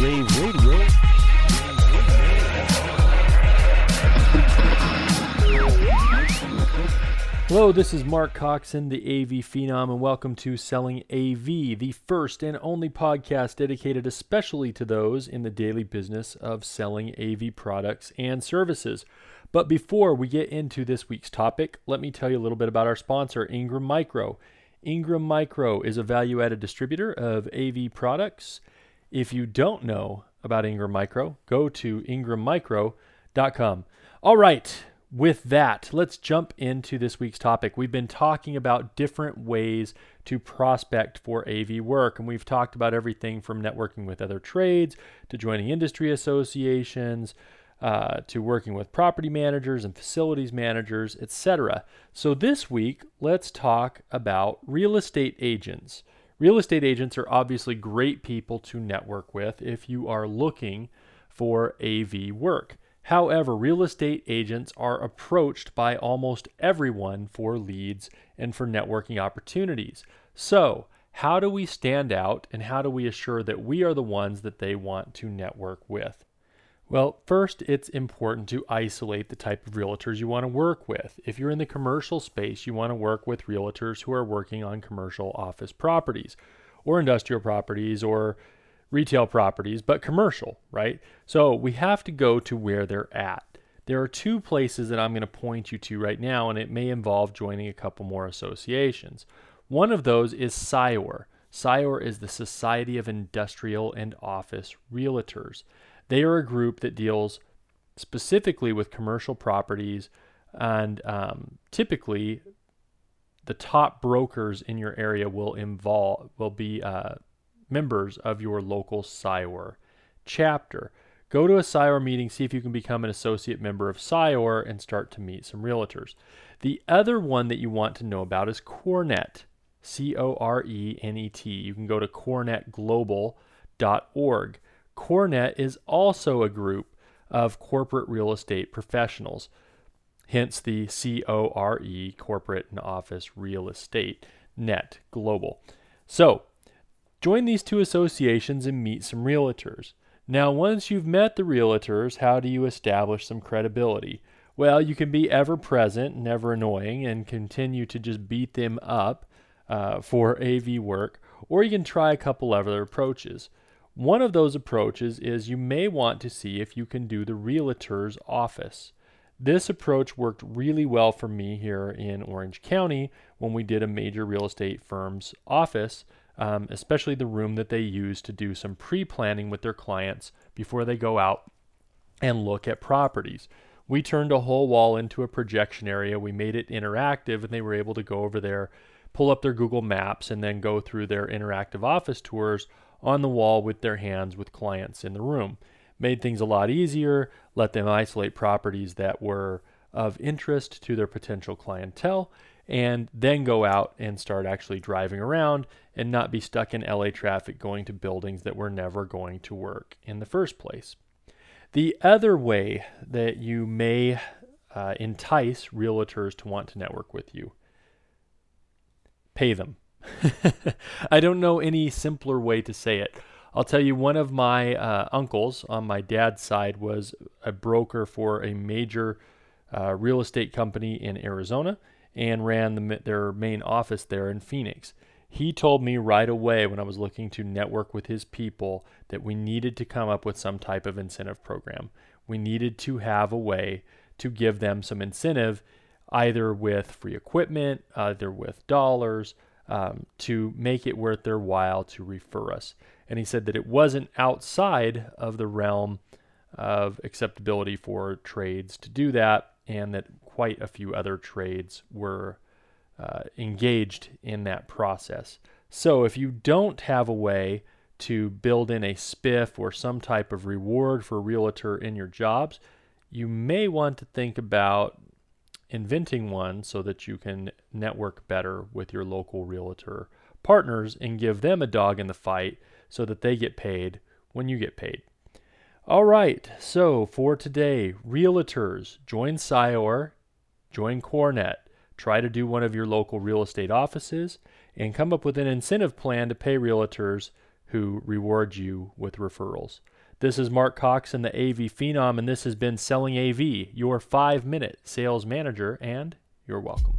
Wave Radio. Hello, this is Mark Coxon, the AV Phenom, and welcome to Selling AV, the first and only podcast dedicated especially to those in the daily business of selling AV products and services. But before we get into this week's topic, let me tell you a little bit about our sponsor, Ingram Micro. Ingram Micro is a value added distributor of AV products. If you don't know about Ingram Micro, go to ingrammicro.com. All right, with that, let's jump into this week's topic. We've been talking about different ways to prospect for AV work, and we've talked about everything from networking with other trades to joining industry associations. Uh, to working with property managers and facilities managers, etc. So, this week, let's talk about real estate agents. Real estate agents are obviously great people to network with if you are looking for AV work. However, real estate agents are approached by almost everyone for leads and for networking opportunities. So, how do we stand out and how do we assure that we are the ones that they want to network with? Well, first, it's important to isolate the type of realtors you want to work with. If you're in the commercial space, you want to work with realtors who are working on commercial office properties or industrial properties or retail properties, but commercial, right? So we have to go to where they're at. There are two places that I'm going to point you to right now, and it may involve joining a couple more associations. One of those is SIOR. SIOR is the Society of Industrial and Office Realtors. They are a group that deals specifically with commercial properties, and um, typically, the top brokers in your area will involve will be uh, members of your local SIOR chapter. Go to a SIOR meeting, see if you can become an associate member of SIOR and start to meet some realtors. The other one that you want to know about is CoreNet, C O R E N E T. You can go to corenetglobal.org. CoreNet is also a group of corporate real estate professionals, hence the C O R E, corporate and office real estate net global. So, Join these two associations and meet some realtors. Now, once you've met the realtors, how do you establish some credibility? Well, you can be ever present, never annoying, and continue to just beat them up uh, for AV work, or you can try a couple other approaches. One of those approaches is you may want to see if you can do the realtor's office. This approach worked really well for me here in Orange County when we did a major real estate firm's office um, especially the room that they use to do some pre planning with their clients before they go out and look at properties. We turned a whole wall into a projection area. We made it interactive, and they were able to go over there, pull up their Google Maps, and then go through their interactive office tours on the wall with their hands with clients in the room. Made things a lot easier, let them isolate properties that were of interest to their potential clientele, and then go out and start actually driving around and not be stuck in LA traffic going to buildings that were never going to work in the first place. The other way that you may uh, entice realtors to want to network with you pay them. I don't know any simpler way to say it. I'll tell you, one of my uh, uncles on my dad's side was a broker for a major uh, real estate company in Arizona and ran the, their main office there in Phoenix. He told me right away when I was looking to network with his people that we needed to come up with some type of incentive program. We needed to have a way to give them some incentive, either with free equipment, either with dollars, um, to make it worth their while to refer us. And he said that it wasn't outside of the realm of acceptability for trades to do that, and that quite a few other trades were uh, engaged in that process. So if you don't have a way to build in a spiff or some type of reward for a realtor in your jobs, you may want to think about inventing one so that you can network better with your local realtor partners and give them a dog in the fight so that they get paid when you get paid. All right, so for today, realtors, join SIOR join CoreNet, try to do one of your local real estate offices, and come up with an incentive plan to pay realtors who reward you with referrals. This is Mark Coxon, the AV Phenom, and this has been Selling AV, your five minute sales manager, and you're welcome.